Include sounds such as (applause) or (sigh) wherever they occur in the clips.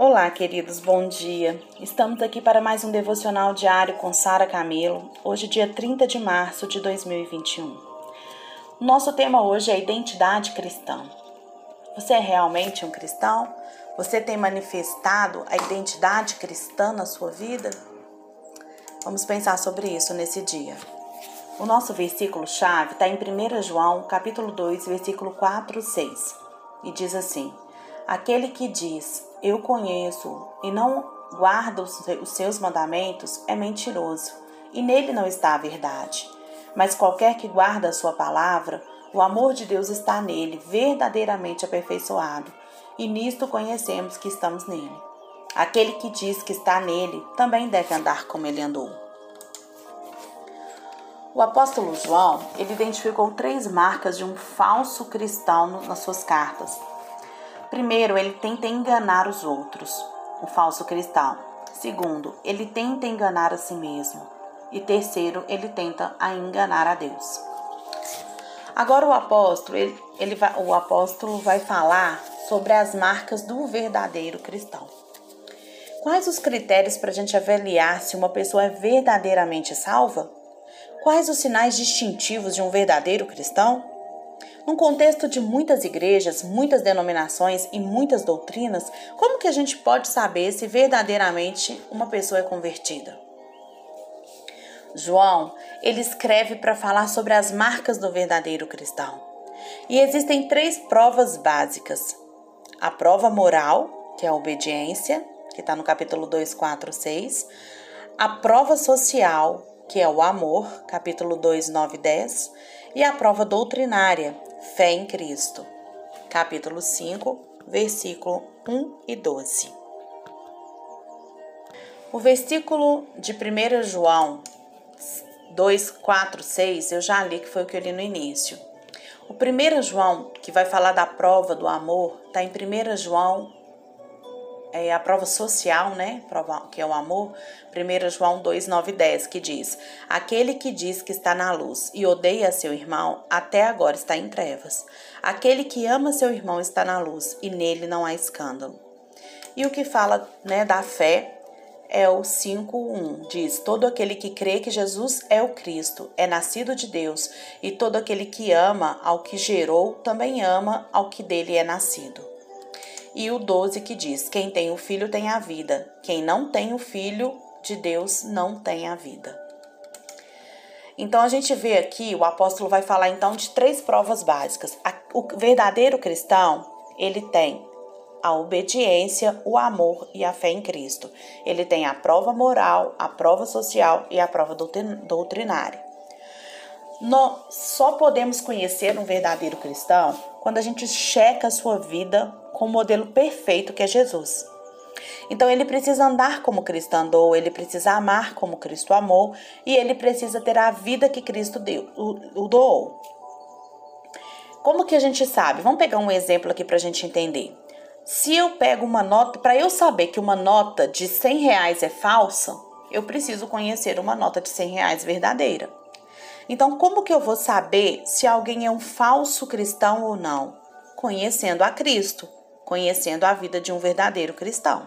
Olá, queridos, bom dia. Estamos aqui para mais um devocional diário com Sara Camelo, hoje, dia 30 de março de 2021. O nosso tema hoje é identidade cristã. Você é realmente um cristão? Você tem manifestado a identidade cristã na sua vida? Vamos pensar sobre isso nesse dia. O nosso versículo-chave está em 1 João, capítulo 2, versículo 4 6, e diz assim: Aquele que diz, eu conheço, e não guarda os seus mandamentos, é mentiroso, e nele não está a verdade. Mas qualquer que guarda a sua palavra, o amor de Deus está nele, verdadeiramente aperfeiçoado, e nisto conhecemos que estamos nele. Aquele que diz que está nele também deve andar como ele andou. O apóstolo João, ele identificou três marcas de um falso cristão nas suas cartas. Primeiro, ele tenta enganar os outros, o falso cristão. Segundo, ele tenta enganar a si mesmo. E terceiro, ele tenta enganar a Deus. Agora o apóstolo, ele, ele vai, o apóstolo vai falar sobre as marcas do verdadeiro cristão. Quais os critérios para a gente avaliar se uma pessoa é verdadeiramente salva? Quais os sinais distintivos de um verdadeiro cristão? Num contexto de muitas igrejas, muitas denominações e muitas doutrinas, como que a gente pode saber se verdadeiramente uma pessoa é convertida? João, ele escreve para falar sobre as marcas do verdadeiro cristão. E existem três provas básicas: a prova moral, que é a obediência, que está no capítulo 2, 4, 6, a prova social, que é o amor, capítulo 2, 9 e 10, e a prova doutrinária, fé em Cristo. Capítulo 5, versículo 1 e 12. O versículo de 1 João 2, 4, 6, eu já li que foi o que eu li no início. O 1 João, que vai falar da prova do amor, está em 1 João é, a prova social, né? Prova, que é o amor, 1 João 2, 9 10, que diz: Aquele que diz que está na luz e odeia seu irmão, até agora está em trevas. Aquele que ama seu irmão está na luz e nele não há escândalo. E o que fala né, da fé é o 5:1. Diz: Todo aquele que crê que Jesus é o Cristo, é nascido de Deus, e todo aquele que ama ao que gerou, também ama ao que dele é nascido e o 12 que diz: Quem tem o filho tem a vida, quem não tem o filho de Deus não tem a vida. Então a gente vê aqui, o apóstolo vai falar então de três provas básicas. O verdadeiro cristão, ele tem a obediência, o amor e a fé em Cristo. Ele tem a prova moral, a prova social e a prova doutrinária. Nós só podemos conhecer um verdadeiro cristão quando a gente checa a sua vida com o modelo perfeito que é Jesus. Então ele precisa andar como Cristo andou, ele precisa amar como Cristo amou e ele precisa ter a vida que Cristo deu, o, o doou. Como que a gente sabe? Vamos pegar um exemplo aqui para a gente entender. Se eu pego uma nota, para eu saber que uma nota de 100 reais é falsa, eu preciso conhecer uma nota de 100 reais verdadeira. Então, como que eu vou saber se alguém é um falso cristão ou não? Conhecendo a Cristo conhecendo a vida de um verdadeiro cristão.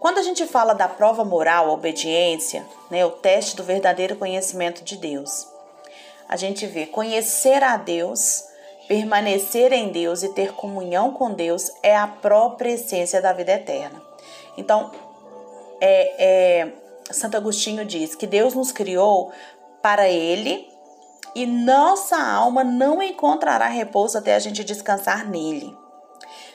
Quando a gente fala da prova moral, a obediência, né, o teste do verdadeiro conhecimento de Deus, a gente vê conhecer a Deus, permanecer em Deus e ter comunhão com Deus é a própria essência da vida eterna. Então, é, é, Santo Agostinho diz que Deus nos criou para Ele e nossa alma não encontrará repouso até a gente descansar nele.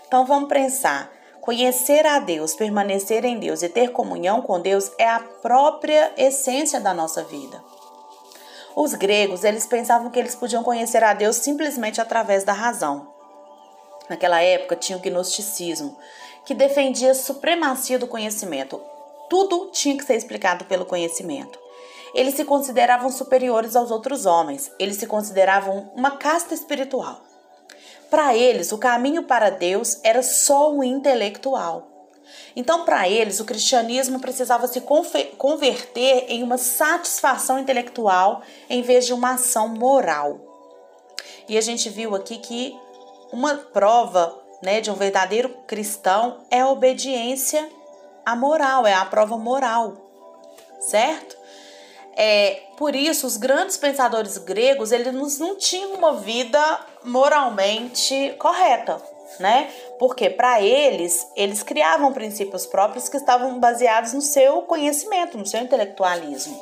Então vamos pensar. Conhecer a Deus, permanecer em Deus e ter comunhão com Deus é a própria essência da nossa vida. Os gregos, eles pensavam que eles podiam conhecer a Deus simplesmente através da razão. Naquela época tinha o gnosticismo, que defendia a supremacia do conhecimento. Tudo tinha que ser explicado pelo conhecimento. Eles se consideravam superiores aos outros homens, eles se consideravam uma casta espiritual. Para eles, o caminho para Deus era só o intelectual. Então, para eles, o cristianismo precisava se converter em uma satisfação intelectual em vez de uma ação moral. E a gente viu aqui que uma prova né, de um verdadeiro cristão é a obediência à moral, é a prova moral, certo? É, por isso, os grandes pensadores gregos, eles não tinham uma vida moralmente correta, né? Porque para eles, eles criavam princípios próprios que estavam baseados no seu conhecimento, no seu intelectualismo.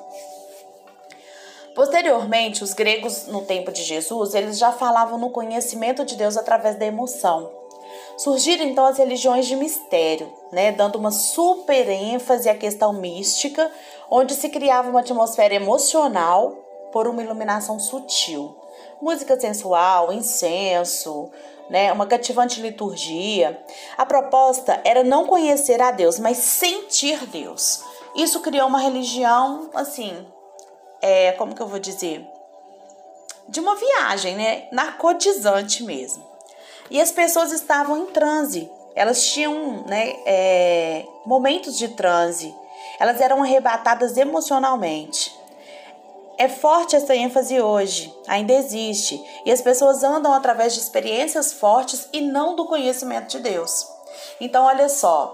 Posteriormente, os gregos no tempo de Jesus, eles já falavam no conhecimento de Deus através da emoção. Surgiram então as religiões de mistério, né, dando uma super ênfase à questão mística, onde se criava uma atmosfera emocional por uma iluminação sutil. Música sensual, incenso, né, uma cativante liturgia. A proposta era não conhecer a Deus, mas sentir Deus. Isso criou uma religião assim, é, como que eu vou dizer? De uma viagem, né? Narcotizante mesmo. E as pessoas estavam em transe. Elas tinham né, é, momentos de transe. Elas eram arrebatadas emocionalmente. É forte essa ênfase hoje, ainda existe, e as pessoas andam através de experiências fortes e não do conhecimento de Deus. Então, olha só,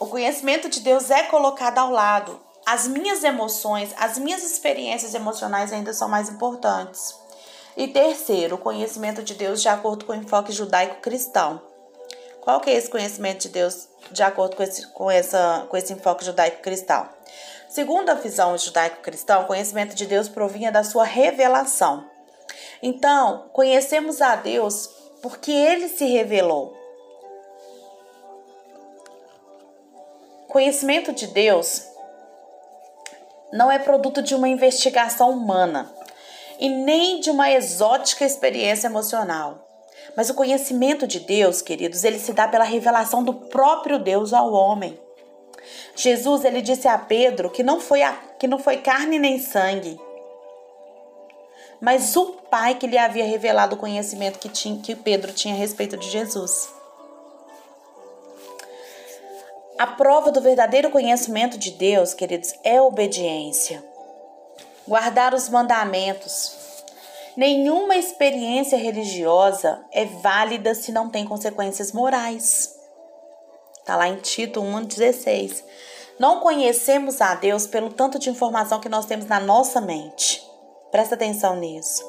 o conhecimento de Deus é colocado ao lado, as minhas emoções, as minhas experiências emocionais ainda são mais importantes. E terceiro, o conhecimento de Deus de acordo com o enfoque judaico-cristão. Qual que é esse conhecimento de Deus de acordo com esse, com essa, com esse enfoque judaico-cristão? Segundo a visão judaico-cristã, o conhecimento de Deus provinha da sua revelação. Então, conhecemos a Deus porque ele se revelou. Conhecimento de Deus não é produto de uma investigação humana e nem de uma exótica experiência emocional. Mas o conhecimento de Deus, queridos, ele se dá pela revelação do próprio Deus ao homem. Jesus, ele disse a Pedro que não foi, a, que não foi carne nem sangue, mas o Pai que lhe havia revelado o conhecimento que, tinha, que Pedro tinha a respeito de Jesus. A prova do verdadeiro conhecimento de Deus, queridos, é obediência. Guardar os mandamentos. Nenhuma experiência religiosa é válida se não tem consequências morais. Está lá em Tito 1,16. Não conhecemos a Deus pelo tanto de informação que nós temos na nossa mente. Presta atenção nisso.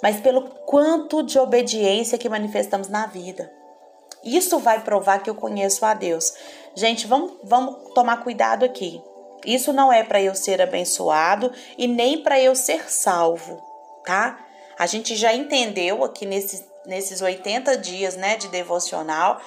Mas pelo quanto de obediência que manifestamos na vida. Isso vai provar que eu conheço a Deus. Gente, vamos, vamos tomar cuidado aqui. Isso não é para eu ser abençoado e nem para eu ser salvo, tá? A gente já entendeu aqui nesses, nesses 80 dias né, de devocional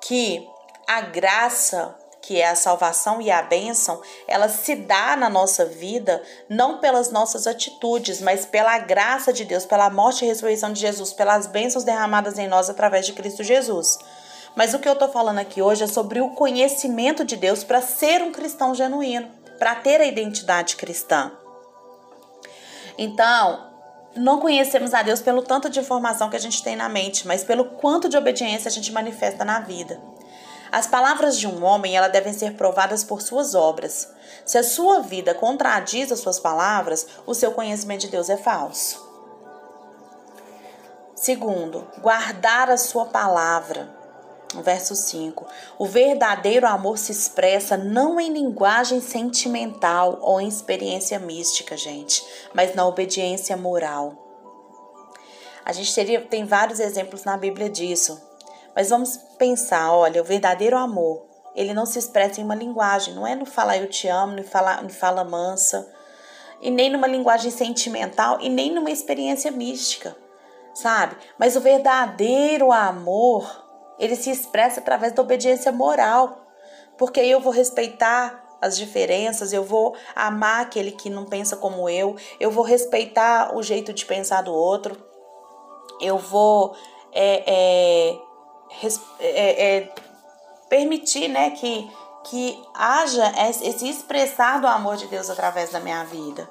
que a graça que é a salvação e a bênção, ela se dá na nossa vida não pelas nossas atitudes, mas pela graça de Deus, pela morte e ressurreição de Jesus, pelas bênçãos derramadas em nós através de Cristo Jesus. Mas o que eu estou falando aqui hoje é sobre o conhecimento de Deus para ser um cristão genuíno, para ter a identidade cristã. Então, não conhecemos a Deus pelo tanto de informação que a gente tem na mente, mas pelo quanto de obediência a gente manifesta na vida. As palavras de um homem, elas devem ser provadas por suas obras. Se a sua vida contradiz as suas palavras, o seu conhecimento de Deus é falso. Segundo, guardar a sua palavra. Verso 5. O verdadeiro amor se expressa não em linguagem sentimental ou em experiência mística, gente, mas na obediência moral. A gente teria, tem vários exemplos na Bíblia disso. Mas vamos pensar, olha, o verdadeiro amor, ele não se expressa em uma linguagem, não é no falar eu te amo, no falar no fala mansa, e nem numa linguagem sentimental e nem numa experiência mística, sabe? Mas o verdadeiro amor, ele se expressa através da obediência moral, porque eu vou respeitar as diferenças, eu vou amar aquele que não pensa como eu, eu vou respeitar o jeito de pensar do outro, eu vou é, é, é, é, permitir né, que, que haja esse expressar do amor de Deus através da minha vida.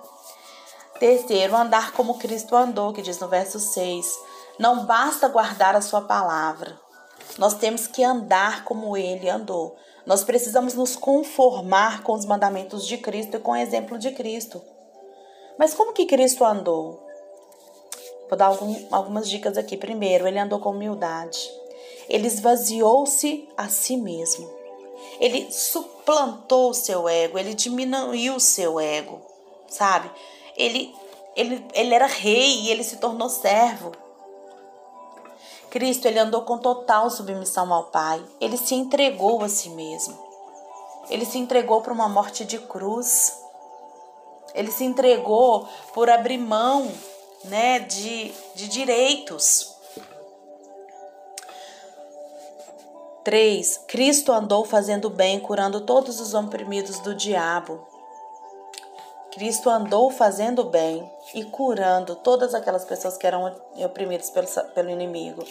Terceiro, andar como Cristo andou, que diz no verso 6. Não basta guardar a sua palavra. Nós temos que andar como ele andou. Nós precisamos nos conformar com os mandamentos de Cristo e com o exemplo de Cristo. Mas como que Cristo andou? Vou dar algum, algumas dicas aqui. Primeiro, ele andou com humildade. ele esvaziou-se a si mesmo. Ele suplantou o seu ego, ele diminuiu o seu ego, sabe? Ele, ele, ele era rei e ele se tornou servo. Cristo, ele andou com total submissão ao Pai. Ele se entregou a si mesmo. Ele se entregou para uma morte de cruz. Ele se entregou por abrir mão, né, de, de direitos. 3. Cristo andou fazendo bem, curando todos os oprimidos do diabo. Cristo andou fazendo bem e curando todas aquelas pessoas que eram oprimidas pelo, pelo inimigo.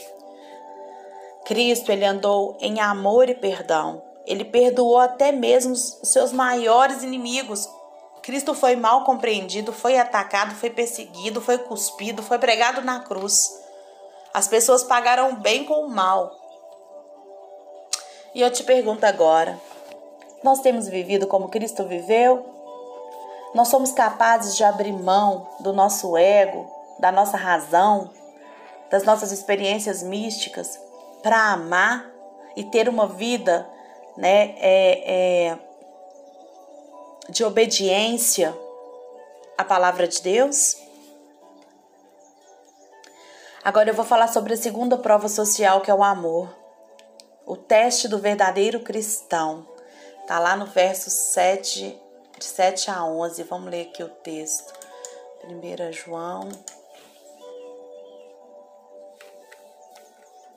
Cristo, ele andou em amor e perdão. Ele perdoou até mesmo os seus maiores inimigos. Cristo foi mal compreendido, foi atacado, foi perseguido, foi cuspido, foi pregado na cruz. As pessoas pagaram bem com o mal. E eu te pergunto agora: nós temos vivido como Cristo viveu? Nós somos capazes de abrir mão do nosso ego, da nossa razão, das nossas experiências místicas para amar e ter uma vida né, é, é, de obediência à palavra de Deus? Agora eu vou falar sobre a segunda prova social, que é o amor. O teste do verdadeiro cristão. Tá lá no verso 7 de 7 a 11. Vamos ler aqui o texto. 1 João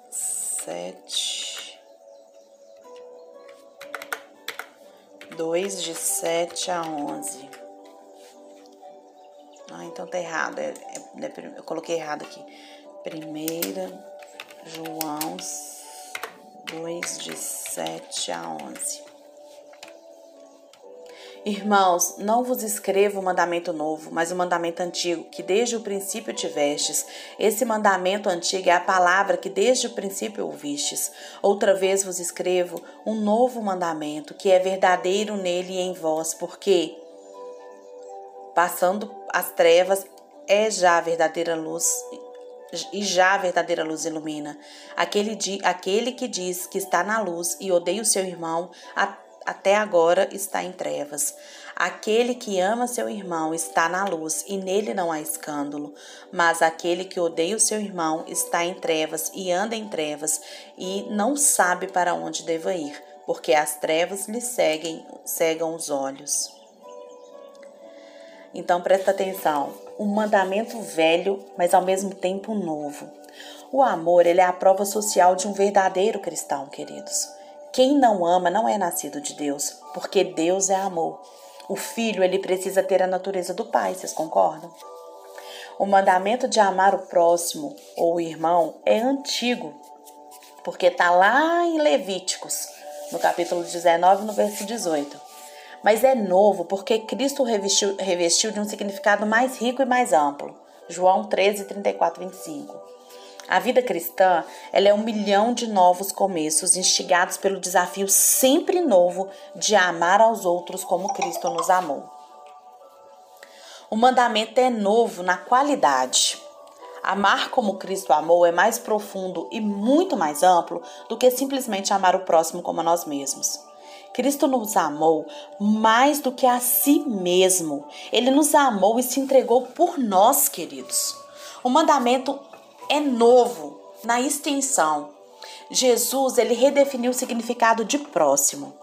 7. 2 de 7 a 11. Ah, então tá errado. É, é, é eu coloquei errado aqui. Primeira João 2 de 7 a 11. Irmãos, não vos escrevo o mandamento novo, mas o mandamento antigo, que desde o princípio tivestes. Esse mandamento antigo é a palavra que desde o princípio ouvistes. Outra vez vos escrevo um novo mandamento, que é verdadeiro nele e em vós, porque, passando as trevas, é já a verdadeira luz e já a verdadeira luz ilumina. Aquele, aquele que diz que está na luz e odeia o seu irmão, até agora está em trevas. Aquele que ama seu irmão está na luz e nele não há escândalo, mas aquele que odeia o seu irmão está em trevas e anda em trevas e não sabe para onde deva ir, porque as trevas lhe seguem, cegam os olhos. Então presta atenção, um mandamento velho, mas ao mesmo tempo novo. O amor, ele é a prova social de um verdadeiro cristão, queridos. Quem não ama não é nascido de Deus, porque Deus é amor. O filho, ele precisa ter a natureza do pai, vocês concordam? O mandamento de amar o próximo ou o irmão é antigo, porque está lá em Levíticos, no capítulo 19, no verso 18. Mas é novo porque Cristo revestiu, revestiu de um significado mais rico e mais amplo. João 13, 34, 25. A vida cristã ela é um milhão de novos começos, instigados pelo desafio sempre novo de amar aos outros como Cristo nos amou. O mandamento é novo na qualidade. Amar como Cristo amou é mais profundo e muito mais amplo do que simplesmente amar o próximo como a nós mesmos. Cristo nos amou mais do que a si mesmo. Ele nos amou e se entregou por nós, queridos. O mandamento é novo na extensão. Jesus, ele redefiniu o significado de próximo.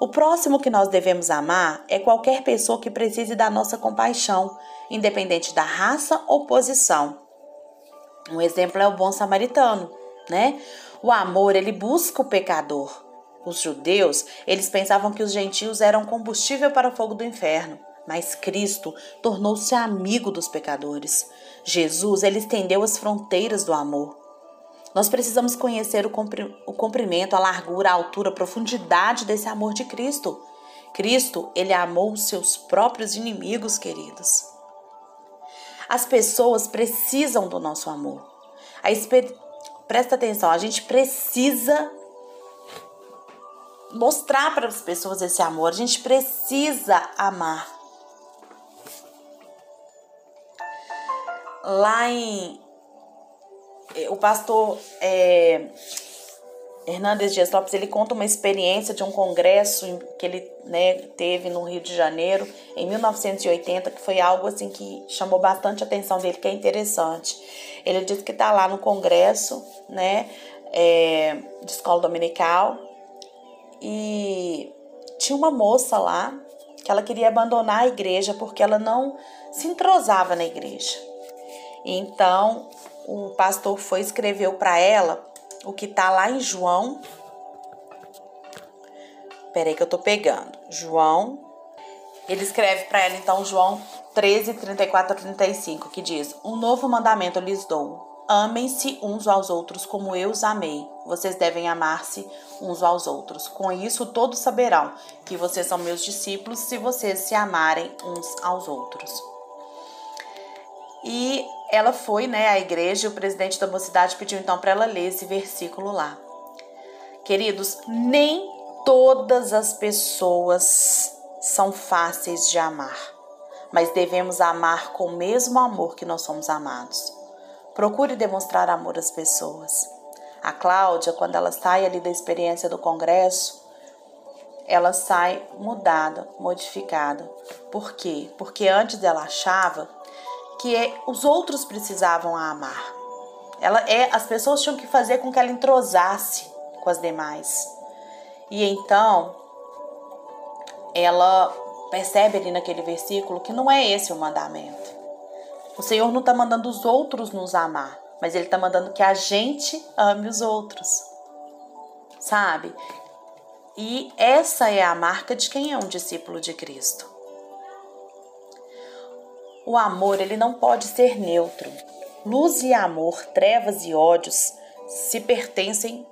O próximo que nós devemos amar é qualquer pessoa que precise da nossa compaixão, independente da raça ou posição. Um exemplo é o bom samaritano, né? O amor, ele busca o pecador. Os judeus, eles pensavam que os gentios eram combustível para o fogo do inferno, mas Cristo tornou-se amigo dos pecadores. Jesus, ele estendeu as fronteiras do amor. Nós precisamos conhecer o comprimento, a largura, a altura, a profundidade desse amor de Cristo. Cristo, ele amou os seus próprios inimigos, queridos. As pessoas precisam do nosso amor. A esper... Presta atenção, a gente precisa mostrar para as pessoas esse amor. A gente precisa amar. Lá em. Eh, o pastor é, Hernandes Dias Lopes ele conta uma experiência de um congresso que ele né, teve no Rio de Janeiro em 1980, que foi algo assim que chamou bastante a atenção dele, que é interessante. Ele diz que está lá no congresso, né, é, de escola dominical, e tinha uma moça lá que ela queria abandonar a igreja porque ela não se entrosava na igreja. Então o pastor foi escreveu para ela o que está lá em João. Peraí que eu tô pegando. João. Ele escreve para ela então João 13, 34 a 35, que diz: Um novo mandamento lhes dou. Amem-se uns aos outros como eu os amei. Vocês devem amar-se uns aos outros. Com isso, todos saberão que vocês são meus discípulos se vocês se amarem uns aos outros. E ela foi né, à igreja e o presidente da mocidade pediu então para ela ler esse versículo lá. Queridos, nem todas as pessoas são fáceis de amar, mas devemos amar com o mesmo amor que nós somos amados. Procure demonstrar amor às pessoas. A Cláudia, quando ela sai ali da experiência do congresso, ela sai mudada, modificada. Por quê? Porque antes ela achava que é, os outros precisavam a amar. Ela é, as pessoas tinham que fazer com que ela entrosasse com as demais. E então ela percebe ali naquele versículo que não é esse o mandamento. O Senhor não está mandando os outros nos amar, mas Ele está mandando que a gente ame os outros, sabe? E essa é a marca de quem é um discípulo de Cristo. O amor, ele não pode ser neutro. Luz e amor, trevas e ódios se pertencem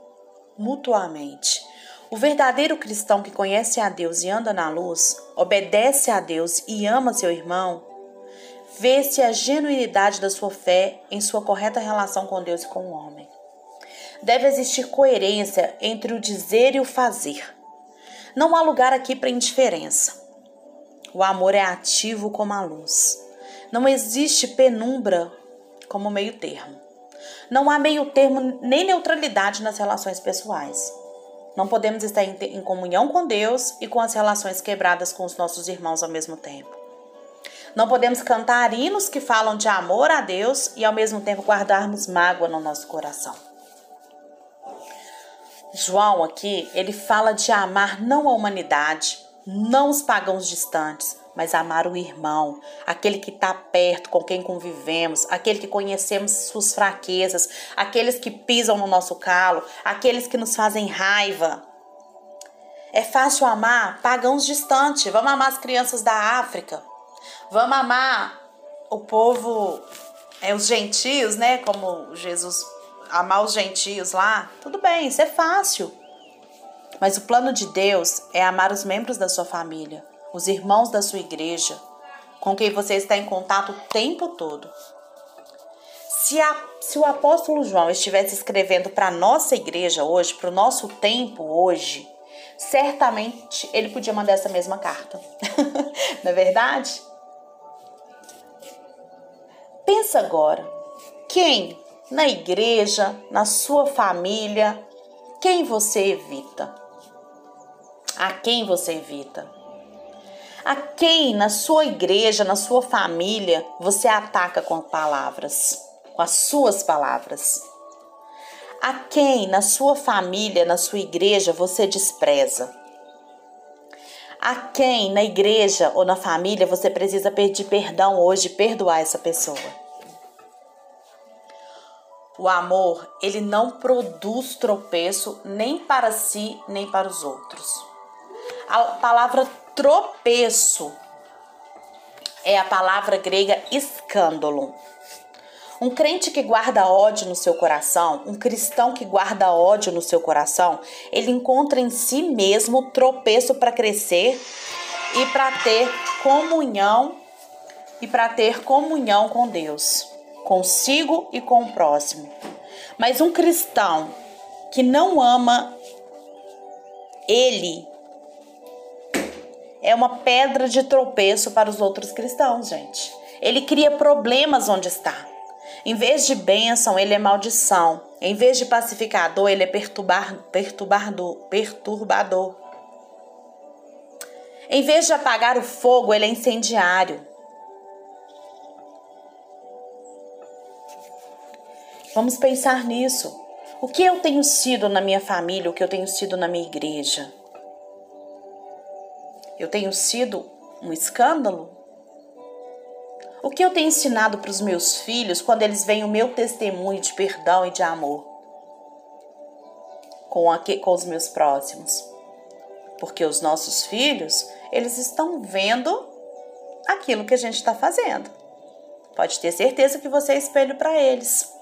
mutuamente. O verdadeiro cristão que conhece a Deus e anda na luz, obedece a Deus e ama seu irmão, vê-se a genuinidade da sua fé em sua correta relação com Deus e com o homem. Deve existir coerência entre o dizer e o fazer. Não há lugar aqui para indiferença. O amor é ativo como a luz. Não existe penumbra como meio termo. Não há meio termo nem neutralidade nas relações pessoais. Não podemos estar em comunhão com Deus e com as relações quebradas com os nossos irmãos ao mesmo tempo. Não podemos cantar hinos que falam de amor a Deus e ao mesmo tempo guardarmos mágoa no nosso coração. João aqui, ele fala de amar não a humanidade, não os pagãos distantes, mas amar o irmão, aquele que está perto, com quem convivemos, aquele que conhecemos suas fraquezas, aqueles que pisam no nosso calo, aqueles que nos fazem raiva. É fácil amar pagãos distantes. Vamos amar as crianças da África. Vamos amar o povo, é, os gentios, né? Como Jesus amar os gentios lá. Tudo bem, isso é fácil. Mas o plano de Deus é amar os membros da sua família os irmãos da sua igreja, com quem você está em contato o tempo todo. Se, a, se o apóstolo João estivesse escrevendo para a nossa igreja hoje, para o nosso tempo hoje, certamente ele podia mandar essa mesma carta. (laughs) Não é verdade? Pensa agora, quem na igreja, na sua família, quem você evita? A quem você evita? A quem na sua igreja, na sua família, você ataca com palavras, com as suas palavras? A quem na sua família, na sua igreja, você despreza? A quem na igreja ou na família você precisa pedir perdão hoje, perdoar essa pessoa? O amor, ele não produz tropeço nem para si, nem para os outros. A palavra tropeço é a palavra grega escândalo. Um crente que guarda ódio no seu coração, um cristão que guarda ódio no seu coração, ele encontra em si mesmo tropeço para crescer e para ter comunhão e para ter comunhão com Deus, consigo e com o próximo. Mas um cristão que não ama ele é uma pedra de tropeço para os outros cristãos, gente. Ele cria problemas onde está. Em vez de bênção, ele é maldição. Em vez de pacificador, ele é perturbar, perturbador, perturbador. Em vez de apagar o fogo, ele é incendiário. Vamos pensar nisso. O que eu tenho sido na minha família, o que eu tenho sido na minha igreja? Eu tenho sido um escândalo? O que eu tenho ensinado para os meus filhos quando eles veem o meu testemunho de perdão e de amor com, com os meus próximos? Porque os nossos filhos, eles estão vendo aquilo que a gente está fazendo. Pode ter certeza que você é espelho para eles.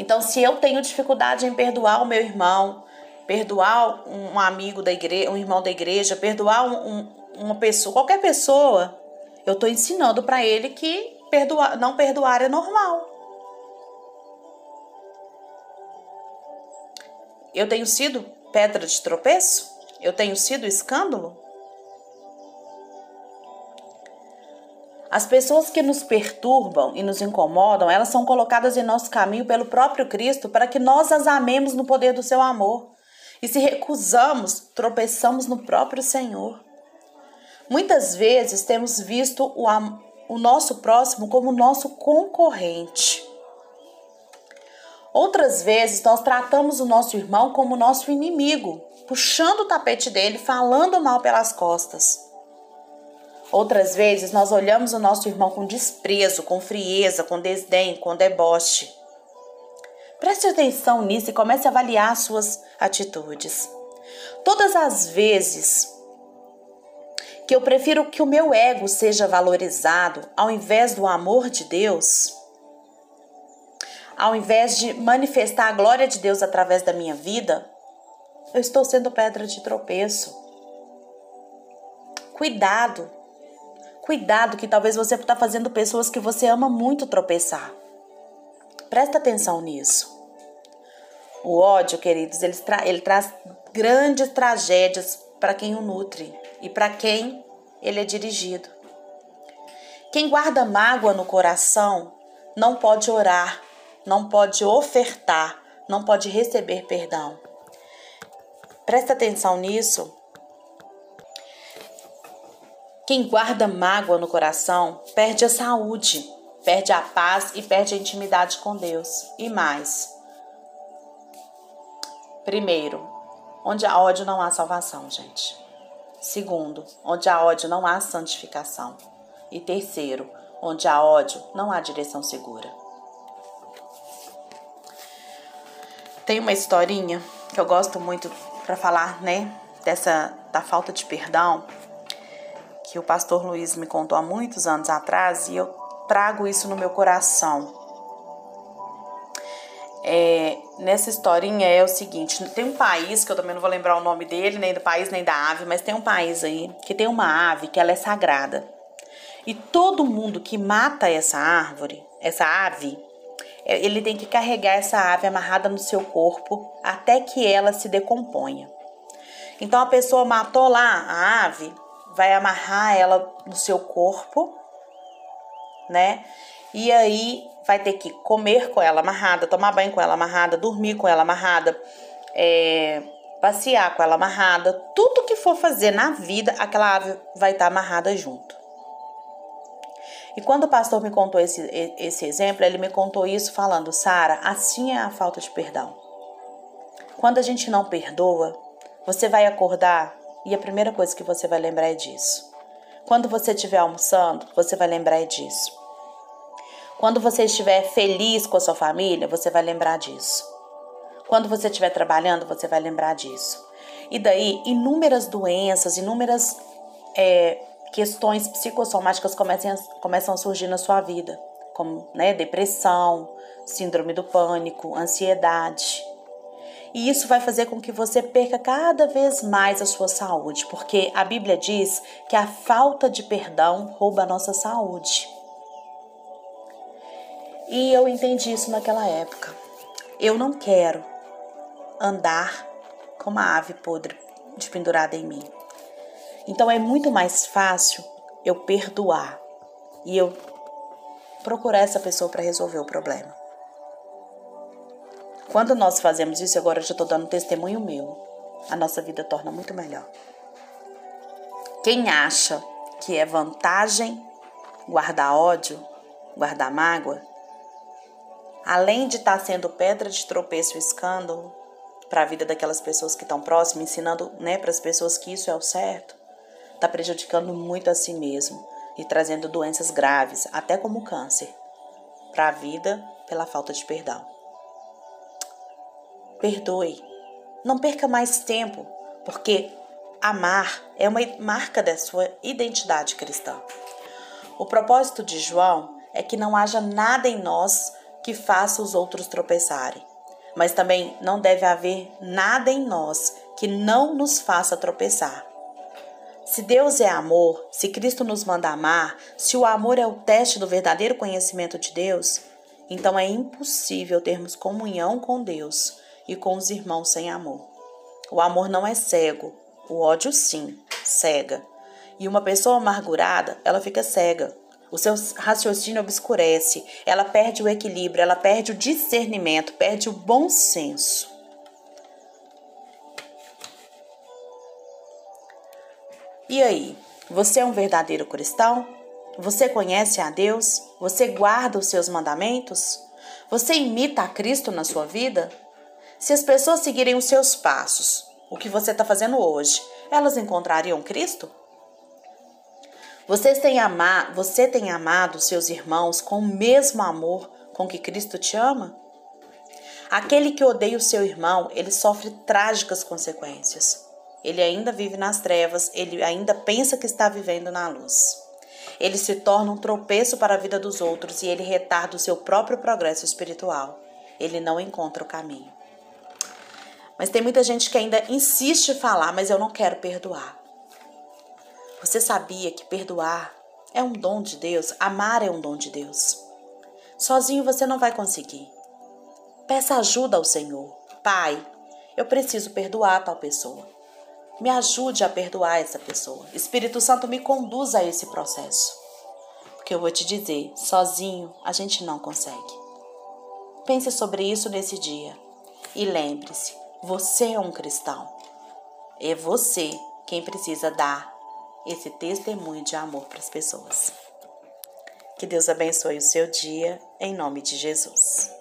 Então, se eu tenho dificuldade em perdoar o meu irmão, perdoar um amigo da igreja, um irmão da igreja, perdoar um, um, uma pessoa, qualquer pessoa, eu estou ensinando para ele que perdoar, não perdoar é normal. Eu tenho sido pedra de tropeço? Eu tenho sido escândalo? As pessoas que nos perturbam e nos incomodam, elas são colocadas em nosso caminho pelo próprio Cristo para que nós as amemos no poder do seu amor. E se recusamos, tropeçamos no próprio Senhor. Muitas vezes temos visto o, o nosso próximo como nosso concorrente. Outras vezes nós tratamos o nosso irmão como nosso inimigo, puxando o tapete dele, falando mal pelas costas. Outras vezes nós olhamos o nosso irmão com desprezo, com frieza, com desdém, com deboche. Preste atenção nisso e comece a avaliar suas atitudes. Todas as vezes que eu prefiro que o meu ego seja valorizado ao invés do amor de Deus, ao invés de manifestar a glória de Deus através da minha vida, eu estou sendo pedra de tropeço. Cuidado, cuidado que talvez você está fazendo pessoas que você ama muito tropeçar. Presta atenção nisso. O ódio, queridos, ele, tra ele traz grandes tragédias para quem o nutre e para quem ele é dirigido. Quem guarda mágoa no coração não pode orar, não pode ofertar, não pode receber perdão. Presta atenção nisso. Quem guarda mágoa no coração perde a saúde, perde a paz e perde a intimidade com Deus. E mais. Primeiro, onde há ódio não há salvação, gente. Segundo, onde há ódio não há santificação. E terceiro, onde há ódio não há direção segura. Tem uma historinha que eu gosto muito para falar, né, dessa da falta de perdão, que o pastor Luiz me contou há muitos anos atrás e eu trago isso no meu coração. É, nessa historinha é o seguinte: tem um país que eu também não vou lembrar o nome dele, nem do país nem da ave, mas tem um país aí que tem uma ave que ela é sagrada. E todo mundo que mata essa árvore, essa ave, é, ele tem que carregar essa ave amarrada no seu corpo até que ela se decomponha. Então a pessoa matou lá a ave, vai amarrar ela no seu corpo, né? E aí vai ter que comer com ela amarrada, tomar banho com ela amarrada, dormir com ela amarrada, é, passear com ela amarrada, tudo que for fazer na vida, aquela ave vai estar tá amarrada junto. E quando o pastor me contou esse, esse exemplo, ele me contou isso falando, Sara, assim é a falta de perdão. Quando a gente não perdoa, você vai acordar e a primeira coisa que você vai lembrar é disso. Quando você estiver almoçando, você vai lembrar é disso. Quando você estiver feliz com a sua família, você vai lembrar disso. Quando você estiver trabalhando, você vai lembrar disso. E daí, inúmeras doenças, inúmeras é, questões psicossomáticas começam começam a surgir na sua vida, como né, depressão, síndrome do pânico, ansiedade. E isso vai fazer com que você perca cada vez mais a sua saúde, porque a Bíblia diz que a falta de perdão rouba a nossa saúde. E eu entendi isso naquela época. Eu não quero andar com uma ave podre pendurada em mim. Então é muito mais fácil eu perdoar e eu procurar essa pessoa para resolver o problema. Quando nós fazemos isso, agora eu já estou dando testemunho meu, a nossa vida torna muito melhor. Quem acha que é vantagem guardar ódio, guardar mágoa, além de estar tá sendo pedra de tropeço e escândalo para a vida daquelas pessoas que estão próximas, ensinando né, para as pessoas que isso é o certo, está prejudicando muito a si mesmo e trazendo doenças graves, até como câncer, para a vida pela falta de perdão. Perdoe. Não perca mais tempo, porque amar é uma marca da sua identidade cristã. O propósito de João é que não haja nada em nós que faça os outros tropeçarem, mas também não deve haver nada em nós que não nos faça tropeçar. Se Deus é amor, se Cristo nos manda amar, se o amor é o teste do verdadeiro conhecimento de Deus, então é impossível termos comunhão com Deus e com os irmãos sem amor. O amor não é cego, o ódio sim, cega. E uma pessoa amargurada, ela fica cega. O seu raciocínio obscurece, ela perde o equilíbrio, ela perde o discernimento, perde o bom senso. E aí, você é um verdadeiro cristão? Você conhece a Deus? Você guarda os seus mandamentos? Você imita a Cristo na sua vida? Se as pessoas seguirem os seus passos, o que você está fazendo hoje, elas encontrariam Cristo? Vocês têm amar, você tem amado seus irmãos com o mesmo amor com que Cristo te ama? Aquele que odeia o seu irmão, ele sofre trágicas consequências. Ele ainda vive nas trevas, ele ainda pensa que está vivendo na luz. Ele se torna um tropeço para a vida dos outros e ele retarda o seu próprio progresso espiritual. Ele não encontra o caminho. Mas tem muita gente que ainda insiste em falar, mas eu não quero perdoar. Você sabia que perdoar é um dom de Deus? Amar é um dom de Deus. Sozinho você não vai conseguir. Peça ajuda ao Senhor. Pai, eu preciso perdoar tal pessoa. Me ajude a perdoar essa pessoa. Espírito Santo me conduz a esse processo. Porque eu vou te dizer, sozinho a gente não consegue. Pense sobre isso nesse dia. E lembre-se, você é um cristão. É você quem precisa dar esse testemunho de amor para as pessoas. Que Deus abençoe o seu dia, em nome de Jesus.